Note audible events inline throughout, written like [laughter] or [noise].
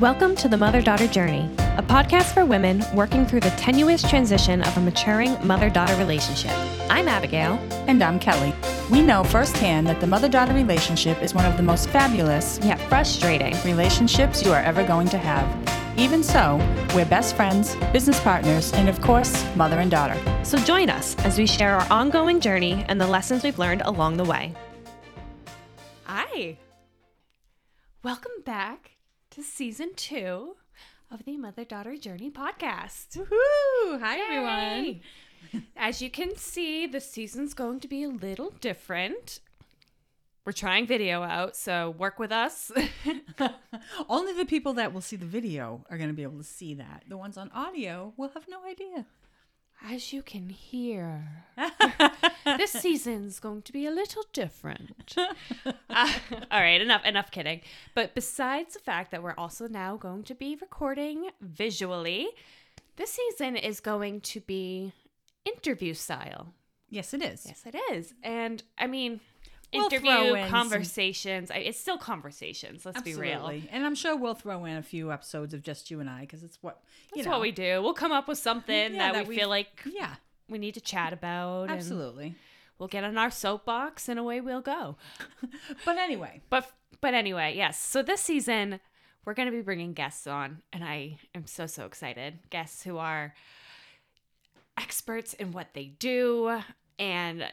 Welcome to the Mother Daughter Journey, a podcast for women working through the tenuous transition of a maturing mother daughter relationship. I'm Abigail. And I'm Kelly. We know firsthand that the mother daughter relationship is one of the most fabulous yet frustrating relationships you are ever going to have. Even so, we're best friends, business partners, and of course, mother and daughter. So join us as we share our ongoing journey and the lessons we've learned along the way. Hi. Welcome back to season two of the Mother Daughter Journey podcast. Woohoo! Hi, Yay! As you can see, the season's going to be a little different. We're trying video out, so work with us. [laughs] Only the people that will see the video are going to be able to see that. The ones on audio will have no idea. As you can hear, [laughs] this season's going to be a little different. [laughs] Uh, all right, enough enough kidding. But besides the fact that we're also now going to be recording visually, this season is going to be interview style. Yes, it is. Yes, it is. And I mean, We'll interview in some- conversations. I It's still conversations. Let's be real. And I'm sure we'll throw in a few episodes of just you and I because it's what you That's know. what we do. We'll come up with something Yeah, that, that we we- feel like Yeah, we need to chat about. and absolutely. We'll get on our soapbox and away we'll go. [laughs] But anyway, But but anyway, yes. So this season we're going to be bringing guests on and I am so so excited. Guests who are experts in what they do and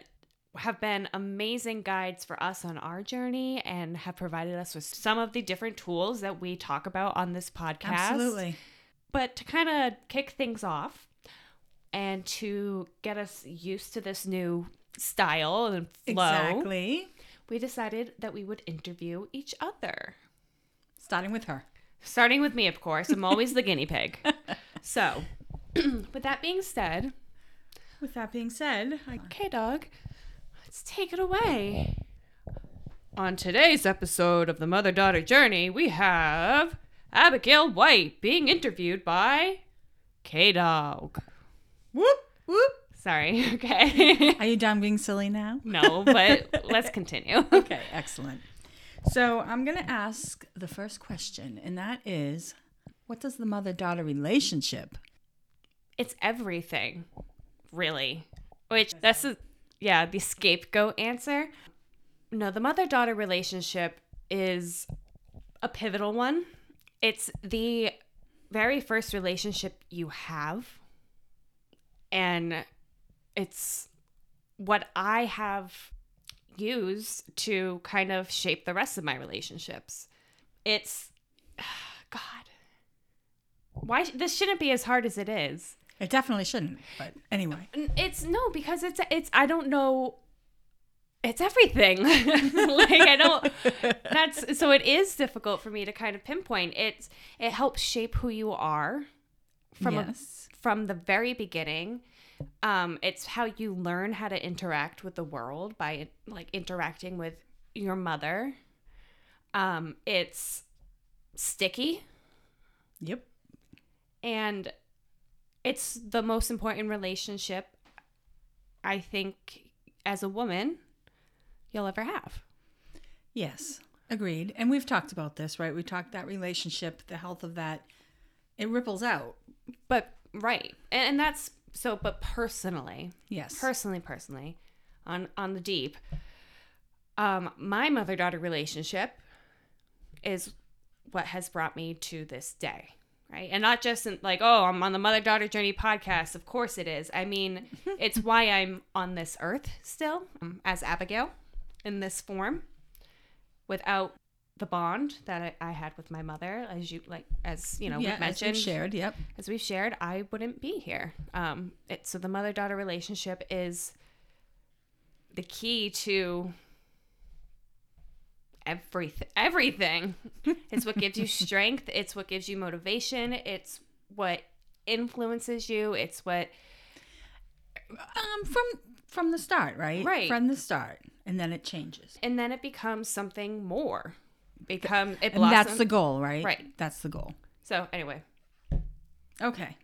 have been amazing guides for us on our journey and have provided us with some of the different tools that we talk about on this podcast. absolutely. But to kind of kick things off and to get us used to this new style and flow, Exactly. we decided that we would interview each other. Starting with her. Starting with me, of course. I'm always the guinea pig. [laughs] So, [clears throat] with that being said, With that being said, okay, dog, let's take it away. On today's episode of the Mother Daughter Journey, we have Abigail White being interviewed by K Dog. whoop whoop. Sorry, [laughs] okay. Are you done being silly now? no, but let's continue. [laughs] Okay, excellent. So I'm going to ask the first question, and that is what does the mother daughter relationship? It's everything, really. Which this is yeah, the scapegoat answer. No, the mother daughter relationship is a pivotal one. It's the very first relationship you have. And it's what I have used to kind of shape the rest of my relationships. It's [sighs] God. Why this shouldn't be as hard as it is. It definitely shouldn't, but anyway. It's no because it's it's I don't know. It's everything. [laughs] like I don't. That's so. It is difficult for me to kind of pinpoint. It's it helps shape who you are from a, from the very beginning. Um, it's how you learn how to interact with the world by like interacting with your mother. Um, it's sticky Yep. and it's the most important relationship I think as a woman you'll ever have. Yes. Agreed. And we've talked about this, right? We talked that relationship, the health of that, it ripples out. But right. And, and that's so but personally, Yes. personally personally on on the deep um my mother-daughter relationship is what has brought me to this day right and not just in, like oh i'm on the mother-daughter journey podcast of course it is i mean [laughs] it's why i'm on this earth still um, as abigail in this form without the bond that I, I had with my mother as you like as you know yeah, we've mentioned as we've shared. Yep. as we've shared, I wouldn't be here. Um, it, so the mother daughter relationship is the key to everything. Everything. it's what gives you strength. It's what gives you motivation. It's what influences you. It's what Um, from from the start, right? Right. From the start, and then it changes. and then it becomes something more. Become it And that's the goal, right? Right. That's the goal. so anyway, Okay.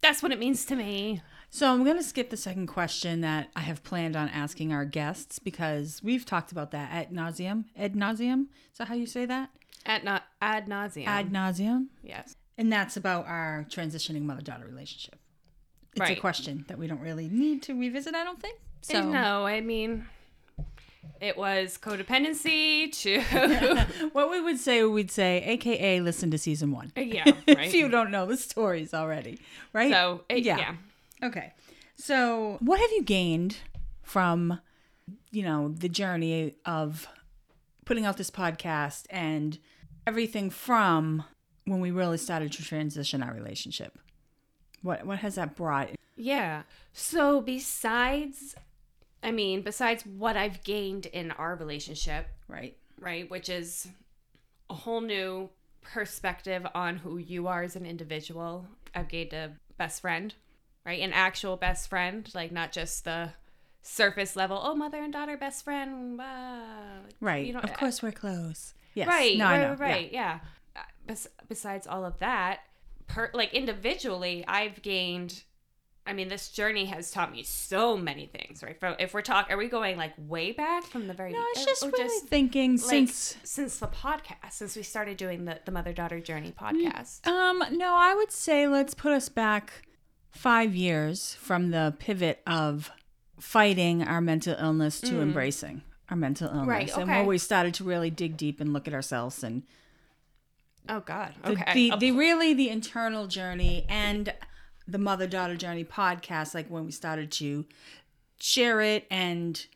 that's what it means to me. So I'm going to skip the second question that I have planned on asking our guests because we've talked about that at nauseum. Ad nauseum. Is that how you say that? At na- ad nauseum. ad nauseum. yes. And that's about our transitioning mother daughter relationship. It's a question that we don't really need to revisit, I don't think. So eh, no, I mean, it was codependency to [laughs] what we would say, we'd say, AKA listen to season one. yeah, [laughs] right. if you don't know the stories already, right? so it, Yeah. yeah. Okay. So, what have you gained from, you know, the journey of putting out this podcast and everything from when we really started to transition our relationship? What what has that brought? Yeah. So besides, I mean, besides what I've gained in our relationship, Right. right, which is a whole new perspective on who you are as an individual. I've gained a best friend, right? An actual best friend, like not just the surface level, oh, mother and daughter best friend. ah." Right. You know, of course, we're close. Yes. Right, No, right, right, right, yeah. Uh, Bes- besides all of that, per- like individually, I've gained. I mean, this journey has taught me so many things, right? From if we're talking, are we going like way back from the very? No, it's just really thinking like since. since the podcast, since we started doing the the mother daughter journey podcast. Um, no, I would say let's put us back five years from the pivot of fighting our mental illness to embracing our mental illness, Mm. Right, and where we started to really dig deep and look at ourselves and Oh God. the, Okay. the, A the really the internal journey and the mother daughter journey podcast like when we started to share it and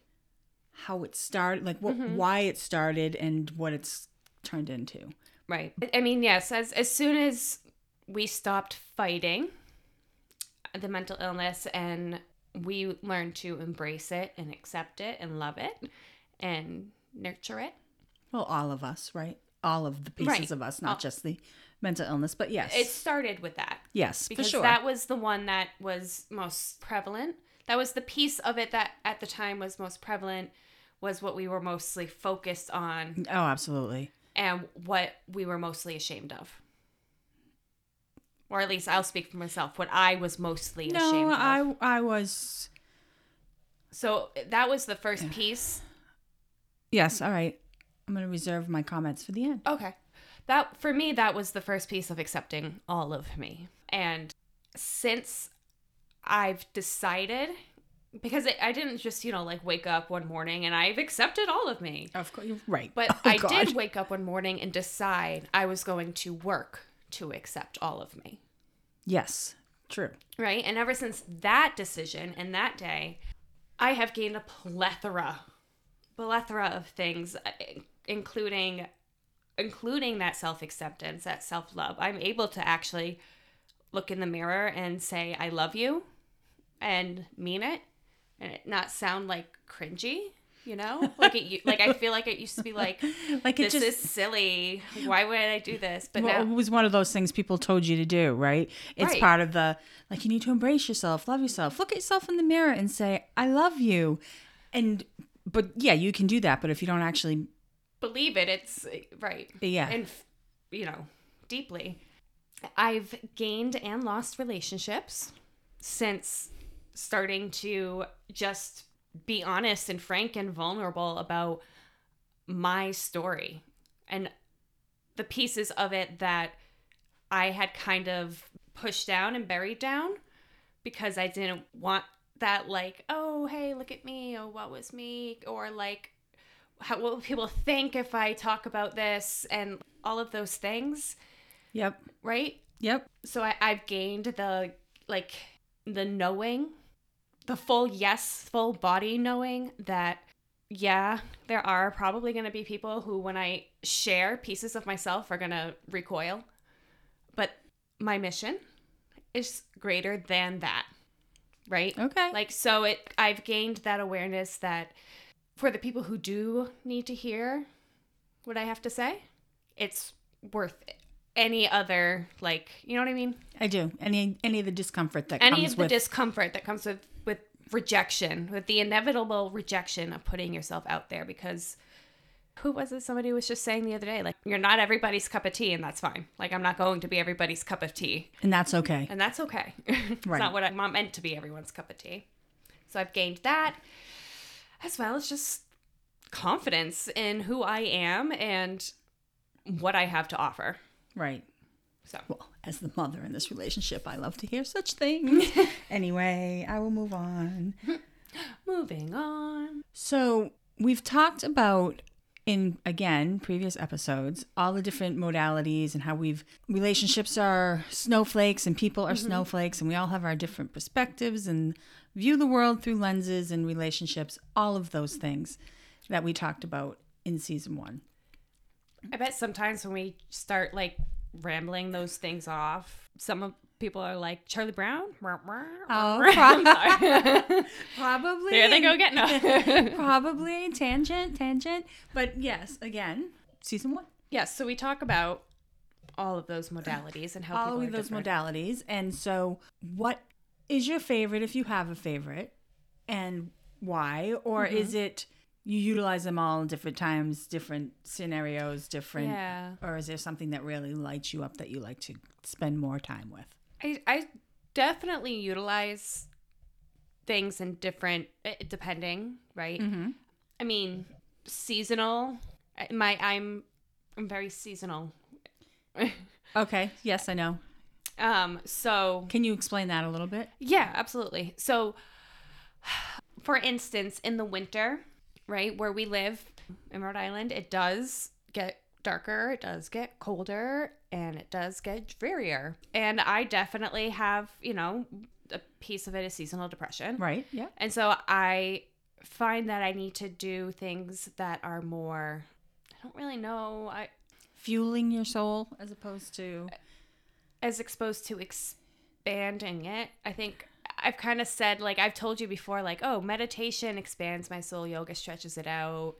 how it started like what Mm-hmm. why it started and what it's turned into Right. I mean, yes, as as soon as we stopped fighting the mental illness and we learn to embrace it and accept it and love it and nurture it. well all of us right all of the pieces Right. of us not just the mental illness but yes It started with that yes for because sure that was the one that was most prevalent. That was the piece of it that at the time was most prevalent was what we were mostly focused on oh absolutely and what we were mostly ashamed of. Or at least I'll speak for myself. What I was mostly no ashamed of. i i was So that was the first piece. yes all right i'm going to reserve my comments for the end Okay. That for me that was the first piece of accepting all of me. And since I've decided because it, I didn't just, you know, like wake up one morning and I've accepted all of me. of course right But [laughs] Oh, I God. did wake up one morning and decide I was going to work to accept all of me. yes true Right? And ever since that decision and that day, I have gained a plethora, plethora of things, uh, including, including that self acceptance, that self love. I'm able to actually look in the mirror and say, I love you and mean it and it not sound like cringy. You know, [laughs] like it, like I feel like it used to be like, [laughs] like it this just is silly. Why would I do this? But well, now, it was one of those things people told you to do, right? It's Right. part of the like you need to embrace yourself, love yourself, look at yourself in the mirror and say, "I love you." And but yeah, you can do that, but if you don't actually believe it it's eh, right Yeah. and you know deeply i've gained and lost relationships since starting to just be honest and frank and vulnerable about my story and the pieces of it that i had kind of pushed down and buried down because i didn't want that like oh hey look at me oh what was me or like how, what will people think if I talk about this and all of those things, Yep. right? Yep. So I, I've gained the like the knowing, the full yes, full body knowing that yeah, there are probably going to be people who, when I share pieces of myself, are going to recoil, but my mission is greater than that, right? Okay. Like so it I've gained that awareness that for the people who do need to hear what I have to say, it's worth any other like, you know what I mean? I do. Any any of the discomfort that Any comes of the with discomfort that comes with rejection, with the inevitable rejection of putting yourself out there because who was it somebody was just saying the other day like you're not everybody's cup of tea and that's fine. Like I'm not going to be everybody's cup of tea. and that's okay. And that's okay. [laughs] it's Right. not what I'm not meant to be everyone's cup of tea. So I've gained that as well as just confidence in who I am and what I have to offer. Right. So Well, as the mother in this relationship, I love to hear such things. [laughs] anyway, I will move on. [laughs] moving on. So, we've talked about in again previous episodes all the different modalities and how we've relationships are snowflakes and people are mm-hmm. snowflakes and we all have our different perspectives and view the world through lenses and relationships all of those things that we talked about in season 1 I bet sometimes when we start like rambling those things off, some of people are like Charlie Brown. Oh, [laughs] [laughs] probably there they go again. [laughs] probably tangent tangent but yes again season 1 yes, so we talk about all of those modalities and how all people of those different. modalities. And so, what is your favorite if you have a favorite, and why? Or Mm-hmm. is it you utilize them all different times, different scenarios, different? Yeah. Or is there something that really lights you up that you like to spend more time with? I, I definitely utilize things in different eh, depending right Mm-hmm. i mean seasonal my i'm i'm very seasonal [laughs] Okay. Yes, I know. um so Can you explain that a little bit? yeah absolutely so [sighs] for instance in the winter right where we live in rhode island it does get darker it does get colder and it does get drearier and i definitely have you know a piece of it is seasonal depression Right. Yeah. And so I find that I need to do things that are more I don't really know, I Fueling your soul as opposed to. as exposed to expanding it. I think I've kind of said like I've told you before like oh, meditation expands my soul, yoga stretches it out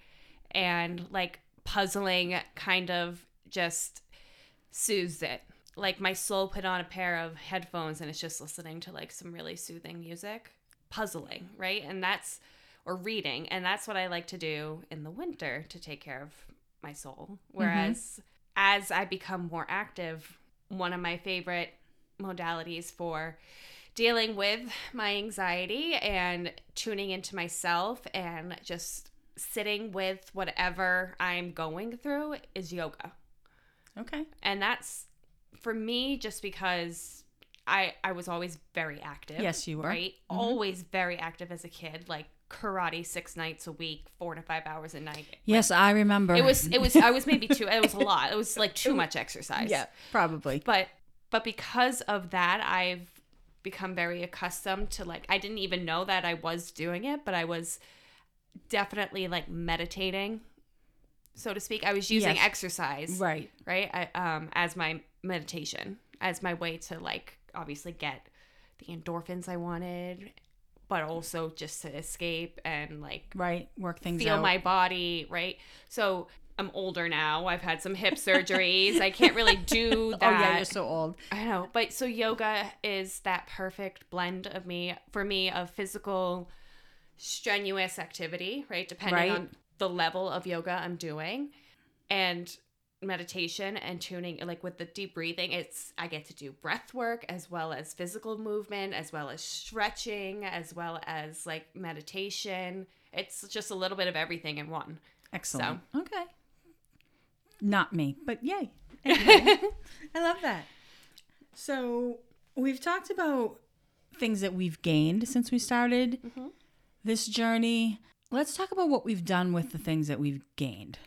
and like puzzling kind of just soothes it. Like my soul put on a pair of headphones and it's just listening to like some really soothing music. Puzzling, right? And that's or reading, and that's what I like to do in the winter to take care of my soul. Mm-hmm. Whereas as I become more active, one of my favorite modalities for dealing with my anxiety and tuning into myself and just sitting with whatever I'm going through is yoga. Okay. And that's for me just because I I was always very active. Yes, you were. Right? Mm-hmm. Always very active as a kid, like karate 6 nights a week, 4 to 5 hours a night. Yes, I remember. It was it was I was maybe too it was a [laughs] lot. It was like too much exercise. Yeah, probably. But but because of that, I've become very accustomed to like I didn't even know that I was doing it, but I was definitely like meditating, so to speak. I was using Yes. exercise, Right. right, I, um, as my meditation, as my way to like obviously get the endorphins I wanted, but also just to escape and like Right. Work things out. feel out. my body, right? So I'm older now. I've had some hip surgeries. I can't really [laughs] do that. Oh yeah, you're so old. I know, but so yoga is that perfect blend of me for me of physical strenuous activity, right? Depending Right. on the level of yoga I'm doing and meditation and tuning like with the deep breathing it's i get to do breath work as well as physical movement as well as stretching as well as like meditation it's just a little bit of everything in one Excellent. Okay. Not me, but yay. [laughs] Anyway, I love that. So we've talked about things that we've gained since we started mm-hmm. this journey. Let's talk about what we've done with the things that we've gained.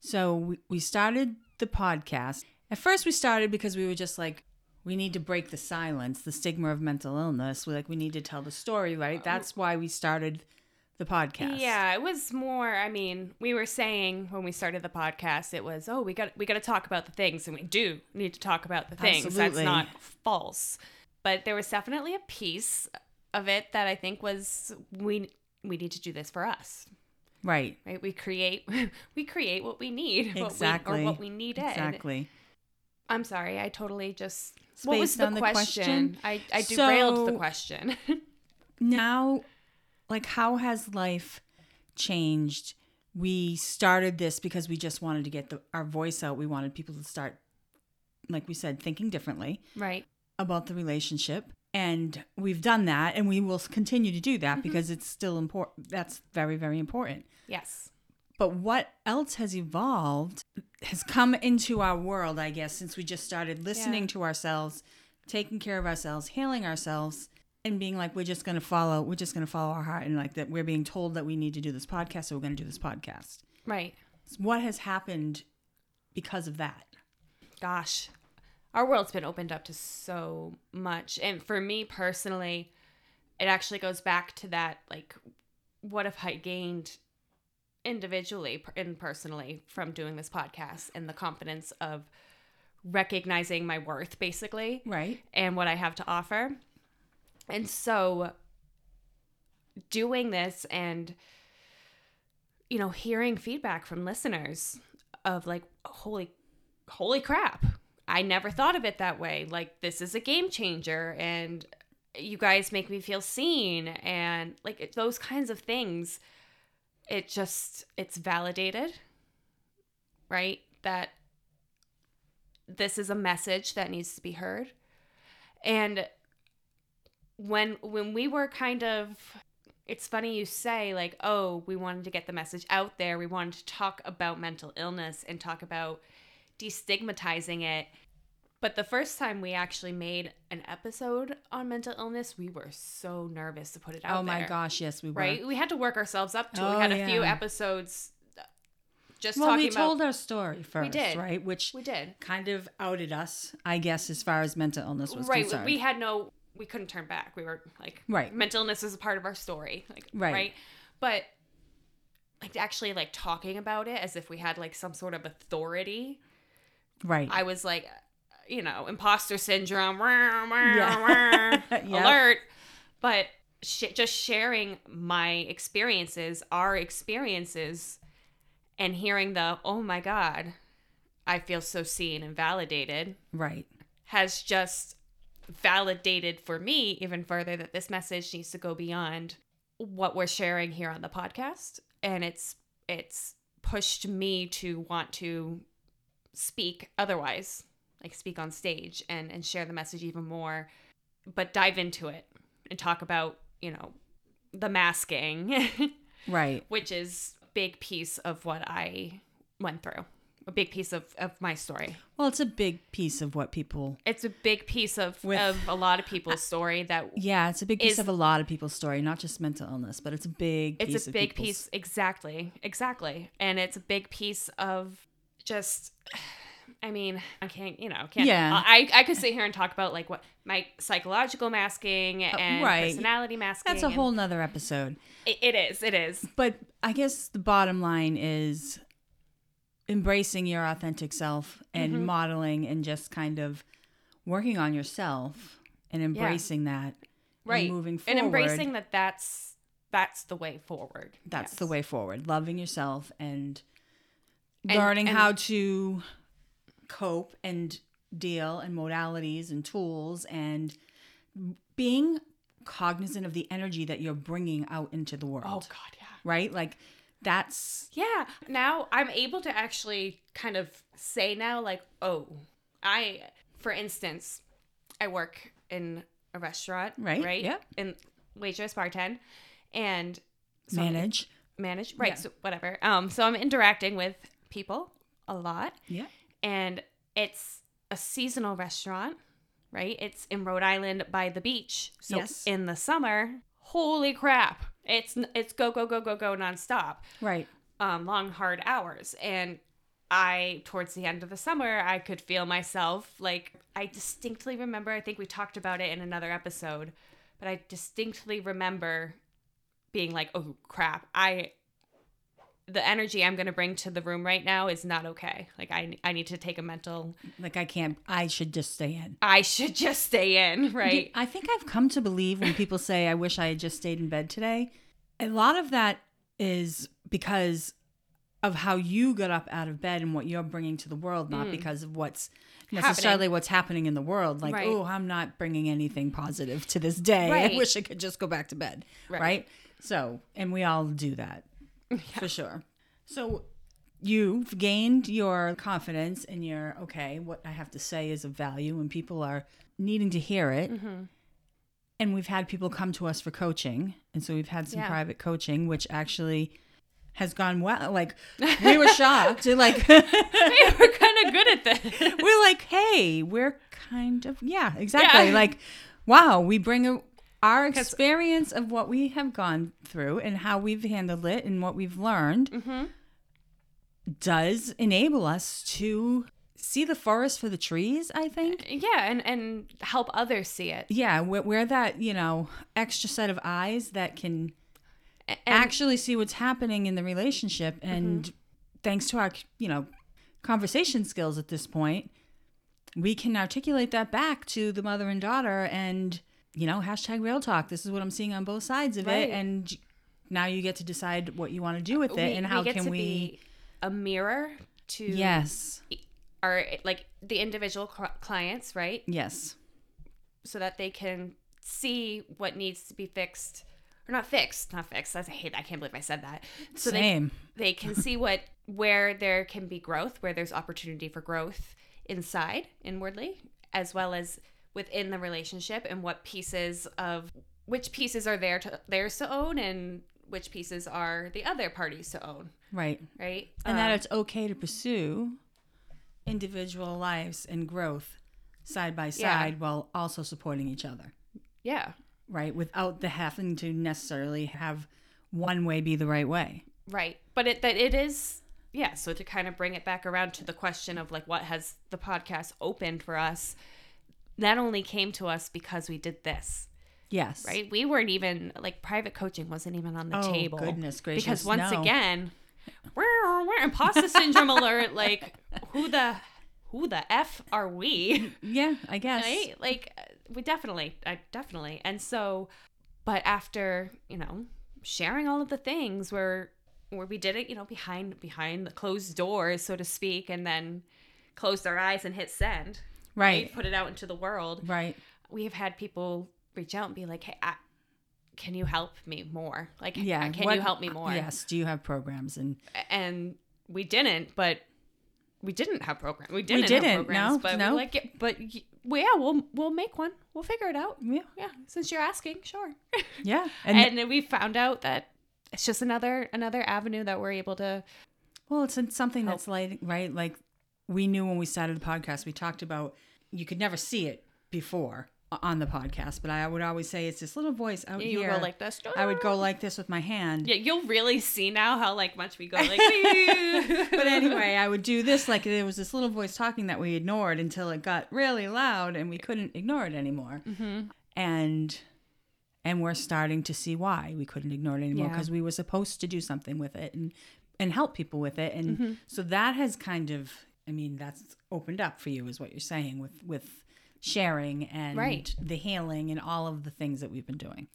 So we, we started the podcast. At first, we started because we were just like, we need to break the silence, the stigma of mental illness. We like we need to tell the story, right? Uh, That's why we started the podcast. Yeah, it was more. I mean, we were saying when we started the podcast, it was, oh, we got we got to talk about the things, and we do need to talk about the things. Absolutely. That's not false, but there was definitely a piece of it that I think was we we need to do this for us, Right. right? We create [laughs] we create what we need, what we- Exactly. or what we needed. Exactly. I'm sorry, I totally just. what was the on the question? question. I I derailed the question. [laughs] now like how has life changed? We started this because we just wanted to get the, our voice out. We wanted people to start like we said thinking differently right. about the relationship. And we've done that and we will continue to do that mm-hmm. because it's still important that's very very important. Yes. but what else has evolved has come into our world, I guess, since we just started listening to ourselves, taking care of ourselves, healing ourselves, and being like, we're just going to follow, we're just going to follow our heart, and like that we're being told that we need to do this podcast, so we're going to do this podcast. Right. What has happened because of that? Gosh, our world's been opened up to so much. And for me personally, it actually goes back to that like, what if I gained individually and personally from doing this podcast and the confidence of recognizing my worth basically Right. and what I have to offer. And so doing this and you know hearing feedback from listeners of like holy holy crap. I never thought of it that way. Like this is a game changer and you guys make me feel seen and like those kinds of things it just it's validated right that this is a message that needs to be heard and when when we were kind of it's funny you say like oh we wanted to get the message out there we wanted to talk about mental illness and talk about destigmatizing it but the first time we actually made an episode on mental illness we were so nervous to put it out Oh my there, gosh, yes, we were. right we had to work ourselves up to it Oh, we had a few episodes uh, just talking. Well, we about told our story first, we did. right? Which we did kind of outed us, I guess, as far as mental illness was right concerned. Right, we had no we couldn't turn back we were like Right. mental illness is a part of our story like Right. right, but like actually like talking about it as if we had like some sort of authority right. i was like you know imposter syndrome wah, wah, Yeah. [laughs] Yep. alert but sh- just sharing my experiences our experiences and hearing the oh my god i feel so seen and validated right. has just validated for me even further that this message needs to go beyond what we're sharing here on the podcast and it's it's pushed me to want to speak otherwise like speak on stage and and share the message even more but dive into it and talk about you know the masking [laughs] Right. which is big piece of what i went through a big piece of, of my story Well, it's a big piece of what people. it's a big piece of, With- of a lot of [laughs] people's story that Yeah, it's a big piece Is- of a lot of people's story, not just mental illness, but it's a big. piece it's a of big piece exactly exactly and it's a big piece of just [sighs] i mean i can't you know can't Yeah. i i could sit here and talk about like what my psychological masking and Uh, right. personality masking That's a whole nother episode. it, it is it is But I guess the bottom line is embracing your authentic self and Mm-hmm. modeling and just kind of working on yourself and embracing that. right And moving forward. and embracing that that's that's the way forward That's Yes. the way forward. Loving yourself and, And- learning and- how to cope and deal and modalities and tools and being cognizant of the energy that you're bringing out into the world. oh god yeah Right? Like that's Yeah. Now I'm able to actually kind of say now, like, oh, I, for instance, I work in a restaurant, Right, Right. yep. And waitress, bartend, and so I'm- manage. manage, right? Yeah. So whatever. Um. So I'm interacting with people a lot, Yeah. and it's a seasonal restaurant, right? It's in Rhode Island by the beach. So Yes. in the summer, holy crap, it's it's go go go go go nonstop Right. um, long, hard hours. And I, towards the end of the summer, I could feel myself like I distinctly remember. I think we talked about it in another episode, but I distinctly remember being like, "Oh crap! I the energy I'm going to bring to the room right now is not okay. Like I I need to take a mental. Like I can't I should just stay in. I should just stay in, right? I think I've come to believe when people say I wish I had just stayed in bed today, a lot of that is because of how you got up out of bed and what you're bringing to the world, not hmm. because of what's necessarily what's happening in the world. Like, Right. oh, I'm not bringing anything positive to this day. Right. I wish I could just go back to bed. Right. Right. So, and we all do that [laughs] for sure. So, you've gained your confidence and you're okay, what I have to say is of value and people are needing to hear it. Mm-hmm. And we've had people come to us for coaching. And so we've had some Yeah. private coaching, which actually has gone well. Like [laughs] we were shocked. like [laughs] we were kind of good at this. we're like, hey, we're kind of yeah, exactly. Yeah. Like, wow, we bring a, our experience of what we have gone through and how we've handled it and what we've learned Mm-hmm. does enable us to see the forest for the trees. I think. Yeah, and and help others see it. Yeah, we're, we're that you know extra set of eyes that can And, actually see what's happening in the relationship and thanks to our you know conversation skills at this point we can articulate that back to the mother and daughter and you know hashtag real talk this is what i'm seeing on both sides of Right. it and now you get to decide what you want to do with it and how can we be a mirror to yes our like the individual clients, right? yes So that they can see what needs to be fixed or not fixed, not fixed. I hate. I can't believe I said that. So they same they can see [laughs] what where there can be growth, where there's opportunity for growth inside inwardly, as well as within the relationship, and what pieces of which pieces are there to theirs to own, and which pieces are the other parties to own, right right? and that Um, it's okay to pursue individual lives and growth side by Yeah. side while also supporting each other yeah, right? Without the having to necessarily have one way be the right way. right. But it that it is. Yeah, so to kind of bring it back around to the question of like what has the podcast opened for us, that only came to us because we did this. Yes. right? We weren't even like private coaching wasn't even on the Oh, table. goodness gracious, Because once no. again, we're, we're imposter syndrome alert. Like who the who the f are we? Yeah, I guess. Right? Like we definitely, I definitely. And so, but after you know sharing all of the things where where we did it, you know, behind behind the closed doors, so to speak, and then closed our eyes and hit send. Right. Put it out into the world Right. we have had people reach out and be like, "Hey, I, can you help me more? Like, Yeah. can what- you help me more?" Yes. Do you have programs and And we didn't, but we didn't have programs. We didn't. didn't, have programs, no, but no. we like it. But well, yeah, we'll we'll make one. We'll figure it out. yeah. Yeah, since you're asking, sure. [laughs] Yeah. And, And, we found out that it's just another another avenue that we're able to. well, it's something that's like right like we knew when we started the podcast we talked about you could never see it before on the podcast, but I would always say it's this little voice out You here. go like this. I would go like this with my hand. Yeah, you'll really see now how like much we go like. [laughs] But anyway, I would do this like there was this little voice talking that we ignored until it got really loud and we couldn't ignore it anymore. Mm-hmm. And and we're starting to see why we couldn't ignore it anymore Yeah. because we were supposed to do something with it and and help people with it. And Mm-hmm. so that has kind of I mean that's opened up for you is what you're saying with with sharing and Right. the healing and all of the things that we've been doing.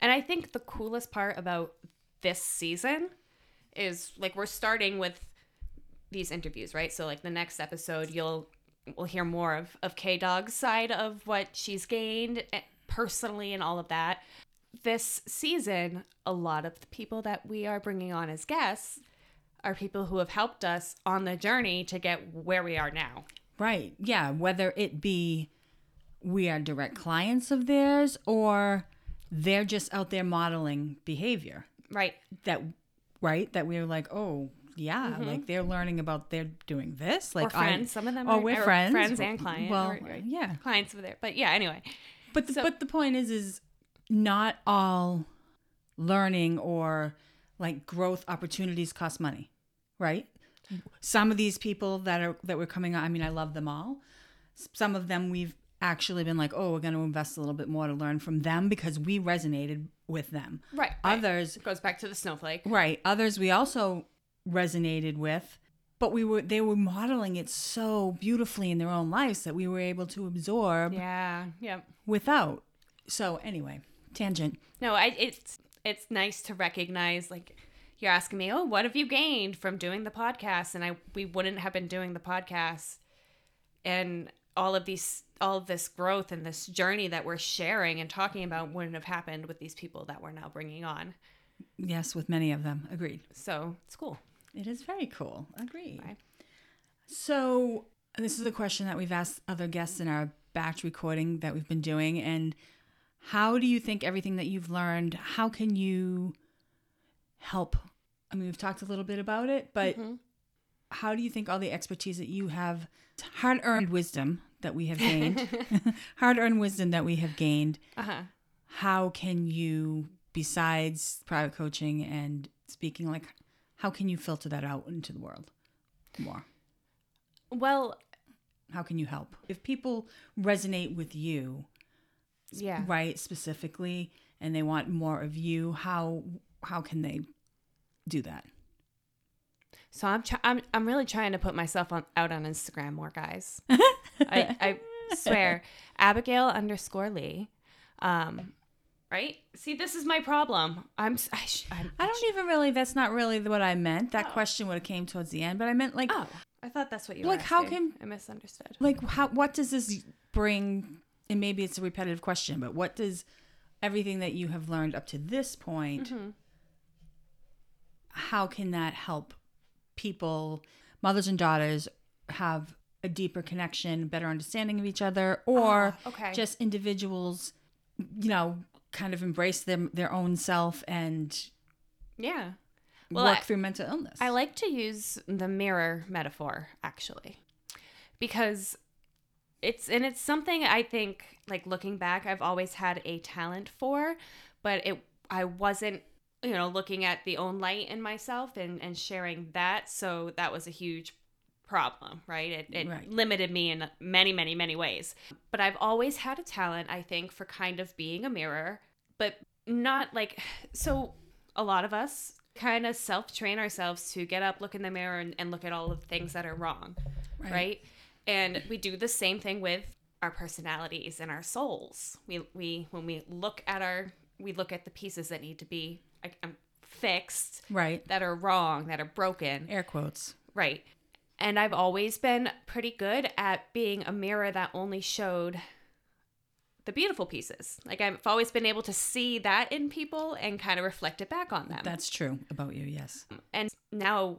And I think the coolest part about this season is like we're starting with these interviews, right? So like the next episode you'll we'll hear more of of K Dog's side of what she's gained eh, personally and all of that. This season, a lot of the people that we are bringing on as guests are people who have helped us on the journey to get where we are now. Right. Yeah. Whether it be we are direct clients of theirs or they're just out there modeling behavior Right. that, right? That we're like, oh, yeah, like they're learning about they're doing this. Like Mm-hmm. or friends. Some of them oh, are we're or friends. friends and clients. Well, or- or yeah. clients over there. But yeah, anyway. But the, So- but the point is, is not all learning or like growth opportunities cost money, right? Some of these people that are that were coming on, I mean, I love them all. Some of them we've actually been like, oh, we're going to invest a little bit more to learn from them because we resonated with them. Right. right. Others, goes back to the snowflake. right? Others we also resonated with, but we were they were modeling it so beautifully in their own lives that we were able to absorb Yeah. Yep. without. So anyway, tangent. No, I it's it's nice to recognize like you're asking me, "Oh, what have you gained from doing the podcast?" And I we wouldn't have been doing the podcast and all of these all of this growth and this journey that we're sharing and talking about wouldn't have happened with these people that we're now bringing on. Yes, with many of them. Agreed. So, it's cool. It is very cool. Agreed. Right. So this is a question that we've asked other guests in our batch recording that we've been doing, and how do you think everything that you've learned? How can you help I mean, we've talked a little bit about it, but Mhm. how do you think all the expertise that you have, hard earned wisdom that we have gained, [laughs] [laughs] hard earned wisdom that we have gained, Uh-huh. how can you, besides private coaching and speaking, like, how can you filter that out into the world more? Well, How can you help? If people resonate with you, yeah. right, specifically, and they want more of you, how how can they do that? So I'm try- I'm I'm really trying to put myself on out on Instagram more, guys. [laughs] I, I swear, Abigail underscore Lee. Um, right? See, this is my problem. I'm I sh- I'm, I don't even really. That's not really what I meant. That Oh. question would have came towards the end, but I meant like, Oh, I thought that's what you Like, how can- I misunderstood? like how what does this bring? And maybe it's a repetitive question, but what does everything that you have learned up to this point? Mm-hmm. How can that help people, mothers and daughters, have a deeper connection, better understanding of each other, or Ah, okay. just individuals, you know, kind of embrace them their own self and Yeah. Well, work I- through mental illness? I like to use the mirror metaphor actually because it's and it's something I think like looking back I've always had a talent for but it I wasn't you know looking at the own light in myself and and sharing that so that was a huge problem right it, it Right. limited me in many many many ways but I've always had a talent I think for kind of being a mirror but not like [sighs] so a lot of us kind of self train ourselves to get up, look in the mirror, and, and look at all of the things that are wrong, right. And we do the same thing with our personalities and our souls. We we when we look at our we look at the pieces that need to be um, fixed, right. that are wrong, that are broken, Air quotes. right. And I've always been pretty good at being a mirror that only showed the beautiful pieces. Like I've always been able to see that in people and kind of reflect it back on them. That's true about you. Yes. And now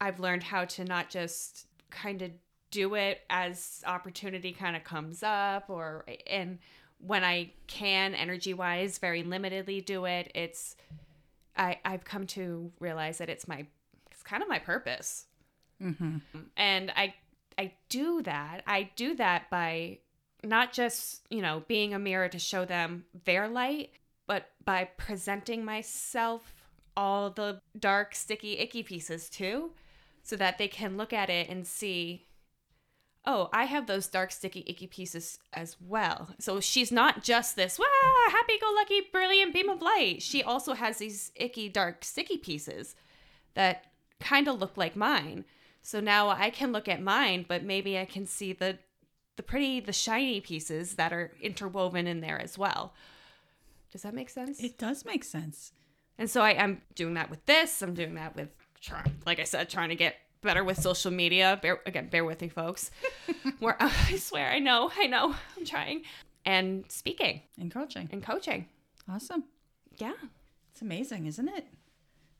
I've learned how to not just kind of do it as opportunity kind of comes up or and when I can energy wise very limitedly do it it's I I've come to realize that it's my it's kind of my purpose Mm-hmm. and I I do that. I do that by not just, you know, being a mirror to show them their light, but by presenting myself all the dark, sticky, icky pieces too, so that they can look at it and see, oh, I have those dark, sticky, icky pieces as well. So she's not just this, wah, happy go lucky, brilliant beam of light. She also has these icky, dark, sticky pieces that kind of look like mine. So now I can look at mine, but maybe I can see the the pretty the shiny pieces that are interwoven in there as well. Does that make sense? It does make sense. and so I, I'm doing that with this. I'm doing that with like I said, trying to get better with social media. Bear, again, bear with me, folks. [laughs] Where [laughs] I swear, I know, I know, I'm trying. And speaking And coaching. and coaching. Awesome. Yeah. It's amazing, isn't it?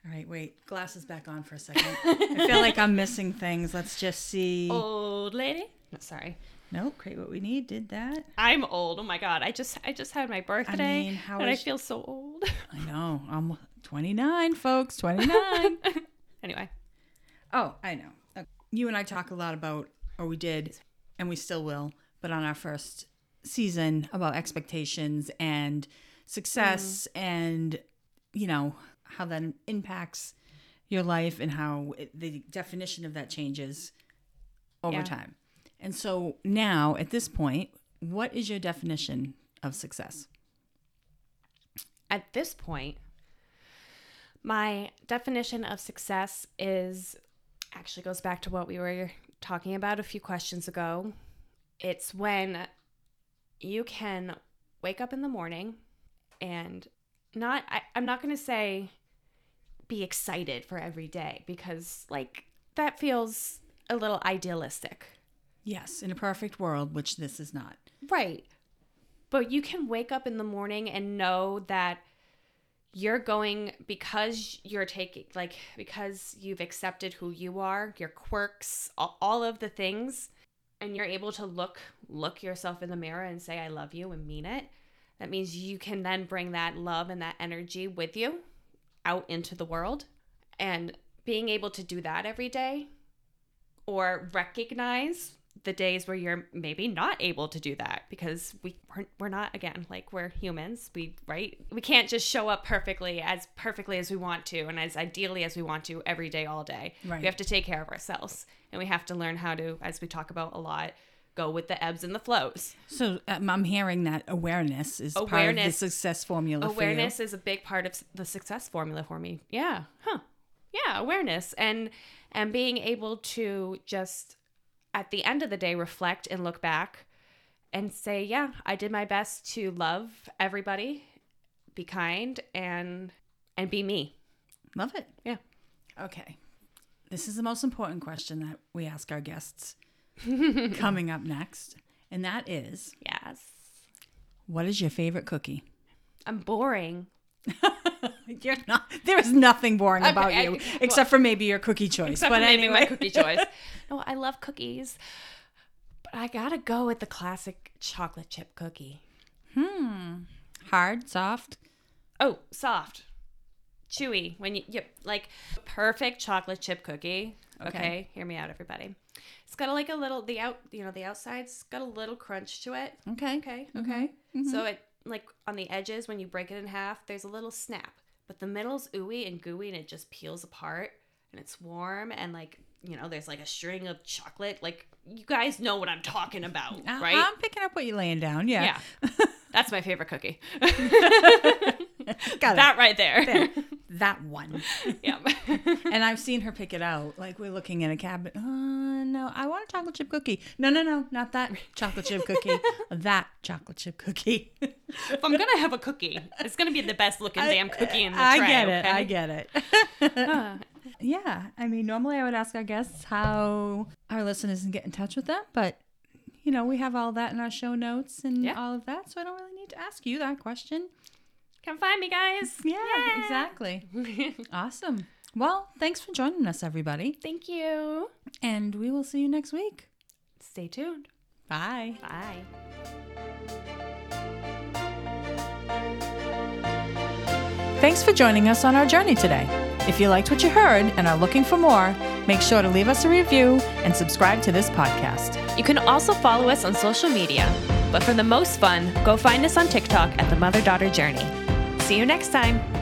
All right, wait. Glasses back on for a second. I feel like I'm missing [laughs] things. Let's just see. Old lady. No, sorry. Nope, create what we need. Did that. I'm old. Oh my god. I just I just had my birthday mean, how and I feel so old. I know. I'm 29, folks. 29. anyway. Oh, I know. You and I talk a lot about, or we did, and we still will, but on our first season about expectations and success mm-hmm. and, you know, how that impacts your life and how it, the definition of that changes over Yeah. time. And so now, at this point, what is your definition of success? At this point, my definition of success is actually goes back to what we were talking about a few questions ago. It's when you can wake up in the morning and not I, I'm not gonna say be excited for every day because like that feels a little idealistic. Yes, in a perfect world, which this is not. Right. But you can wake up in the morning and know that you're going because you're taking like because you've accepted who you are, your quirks, all, of the things and you're able to look look yourself in the mirror and say I love you and mean it. That means you can then bring that love and that energy with you out into the world. And being able to do that every day or recognize the days where you're maybe not able to do that because we we're, we're not again like we're humans. We right? We can't just show up perfectly as perfectly as we want to and as ideally as we want to every day all day. Right. we have to take care of ourselves and we have to learn how to as we talk about a lot go with the ebbs and the flows. So um, I'm hearing that awareness is part of the success formula awareness is a big part of the success formula for me. Yeah huh. Yeah awareness. And and being able to just at the end of the day reflect and look back and say yeah i did my best to love everybody be kind and and be me. Love it. yeah Okay. This is the most important question that we ask our guests [laughs] coming up next. And that is yes what is your favorite cookie? i'm boring [laughs] [laughs] You're not. There is nothing boring about I- you, well- except for maybe your cookie choice. except but for maybe my cookie choice [laughs] no i love cookies but i gotta go with the classic chocolate chip cookie Hmm. hard, soft. Oh, soft, chewy. When you, you like perfect chocolate chip cookie. Okay. Okay. hear me out, everybody. It's got a, like a little the out, you know, the outside's got a little crunch to it. Okay. Okay, okay. So it like on the edges when you break it in half, there's a little snap, but the middle's ooey and gooey, and it just peels apart, and it's warm and like you know, there's like a string of chocolate. Like you guys know what I'm talking about, uh, right? I'm picking up what you're laying down. Yeah. yeah. [laughs] That's my favorite cookie. [laughs] Got that right there. it. [laughs] That one. [laughs] yeah. [laughs] and I've seen her pick it out. Like we're looking in a cabinet. Oh no, I want a chocolate chip cookie. No, no, no, not that chocolate chip cookie. [laughs] that chocolate chip cookie. if I'm gonna have a cookie, it's gonna be the best looking damn cookie in the I tray. get it. I get it. yeah. I mean, normally I would ask our guests how our listeners can get in touch with them, but you know, we have all that in our show notes and Yeah. all of that, so I don't really need to ask you that question. Come find me, guys. Yeah, exactly. [laughs] awesome. Well, thanks for joining us, everybody, Thank you. and we will see you next week. Stay tuned. Bye. Bye. Thanks for joining us on our journey today. If you liked what you heard and are looking for more, make sure to leave us a review and subscribe to this podcast. You can also follow us on social media, but for the most fun, go find us on TikTok at the Mother Daughter Journey. See you next time.